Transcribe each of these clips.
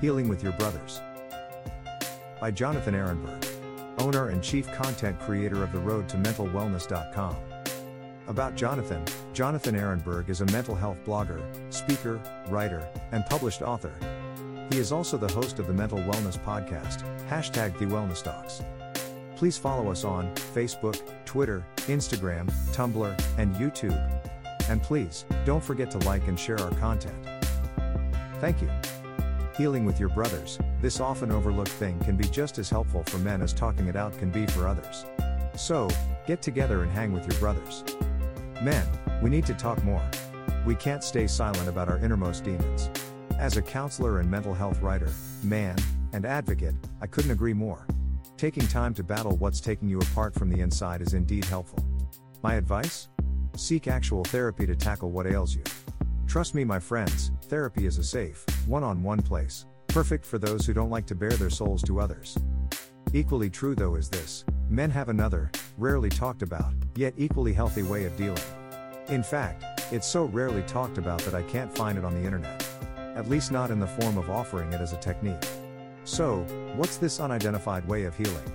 Healing with Your Brothers. By Jonathan Ehrenberg, owner and chief content creator of the road to mentalwellness.com. About Jonathan, Jonathan Ehrenberg is a mental health blogger, speaker, writer, and published author. He is also the host of the Mental Wellness Podcast, hashtag The Wellness Talks. Please follow us on Facebook, Twitter, Instagram, Tumblr, and YouTube. And please, don't forget to like and share our content. Thank you. Healing with your brothers, this often overlooked thing can be just as helpful for men as talking it out can be for others. So, get together and hang with your brothers. Men, we need to talk more. We can't stay silent about our innermost demons. As a counselor and mental health writer, man, and advocate, I couldn't agree more. Taking time to battle what's taking you apart from the inside is indeed helpful. My advice? Seek actual therapy to tackle what ails you. Trust me, my friends, therapy is a safe, one on one place, perfect for those who don't like to bare their souls to others. Equally true, though, is this men have another, rarely talked about, yet equally healthy way of dealing. In fact, it's so rarely talked about that I can't find it on the internet. At least not in the form of offering it as a technique. So, what's this unidentified way of healing?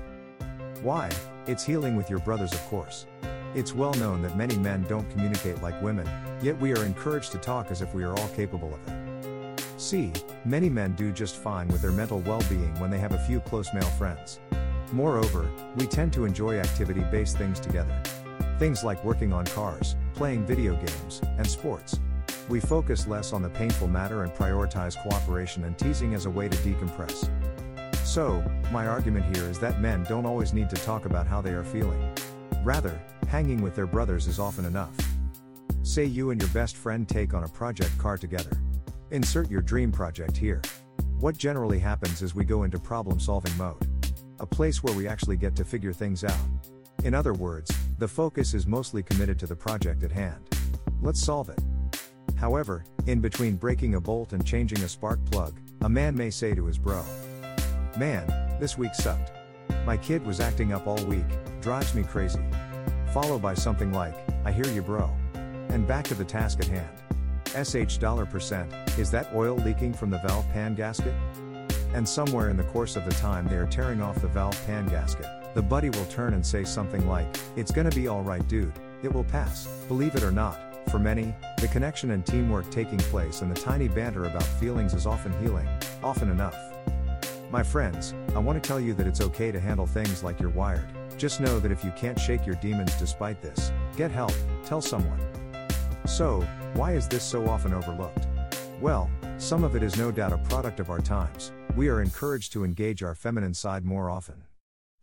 Why, it's healing with your brothers, of course. It's well known that many men don't communicate like women, yet we are encouraged to talk as if we are all capable of it. See, many men do just fine with their mental well being when they have a few close male friends. Moreover, we tend to enjoy activity based things together. Things like working on cars, playing video games, and sports. We focus less on the painful matter and prioritize cooperation and teasing as a way to decompress. So, my argument here is that men don't always need to talk about how they are feeling. Rather, hanging with their brothers is often enough. Say you and your best friend take on a project car together. Insert your dream project here. What generally happens is we go into problem solving mode. A place where we actually get to figure things out. In other words, the focus is mostly committed to the project at hand. Let's solve it. However, in between breaking a bolt and changing a spark plug, a man may say to his bro, Man, this week sucked. My kid was acting up all week, drives me crazy. Followed by something like, I hear you, bro. And back to the task at hand. SH dollar percent, is that oil leaking from the valve pan gasket? And somewhere in the course of the time they are tearing off the valve pan gasket, the buddy will turn and say something like, It's gonna be alright, dude, it will pass. Believe it or not, for many, the connection and teamwork taking place and the tiny banter about feelings is often healing, often enough. My friends, I want to tell you that it's okay to handle things like you're wired. Just know that if you can't shake your demons despite this, get help, tell someone. So, why is this so often overlooked? Well, some of it is no doubt a product of our times, we are encouraged to engage our feminine side more often.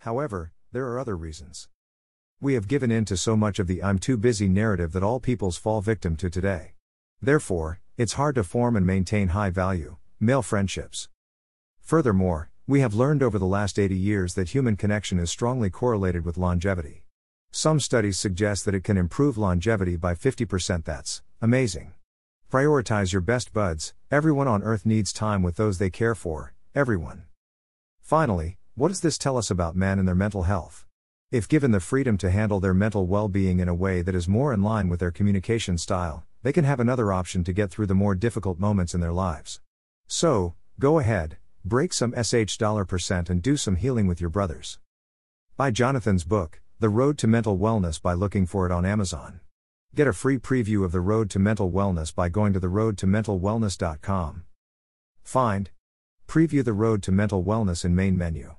However, there are other reasons. We have given in to so much of the I'm too busy narrative that all peoples fall victim to today. Therefore, it's hard to form and maintain high value, male friendships. Furthermore, we have learned over the last 80 years that human connection is strongly correlated with longevity. Some studies suggest that it can improve longevity by 50%. That's amazing. Prioritize your best buds, everyone on earth needs time with those they care for, everyone. Finally, what does this tell us about men and their mental health? If given the freedom to handle their mental well being in a way that is more in line with their communication style, they can have another option to get through the more difficult moments in their lives. So, go ahead, Break some SH dollar percent and do some healing with your brothers. Buy Jonathan's book, The Road to Mental Wellness, by looking for it on Amazon. Get a free preview of The Road to Mental Wellness by going to theroadtomentalwellness.com. Find, preview The Road to Mental Wellness in main menu.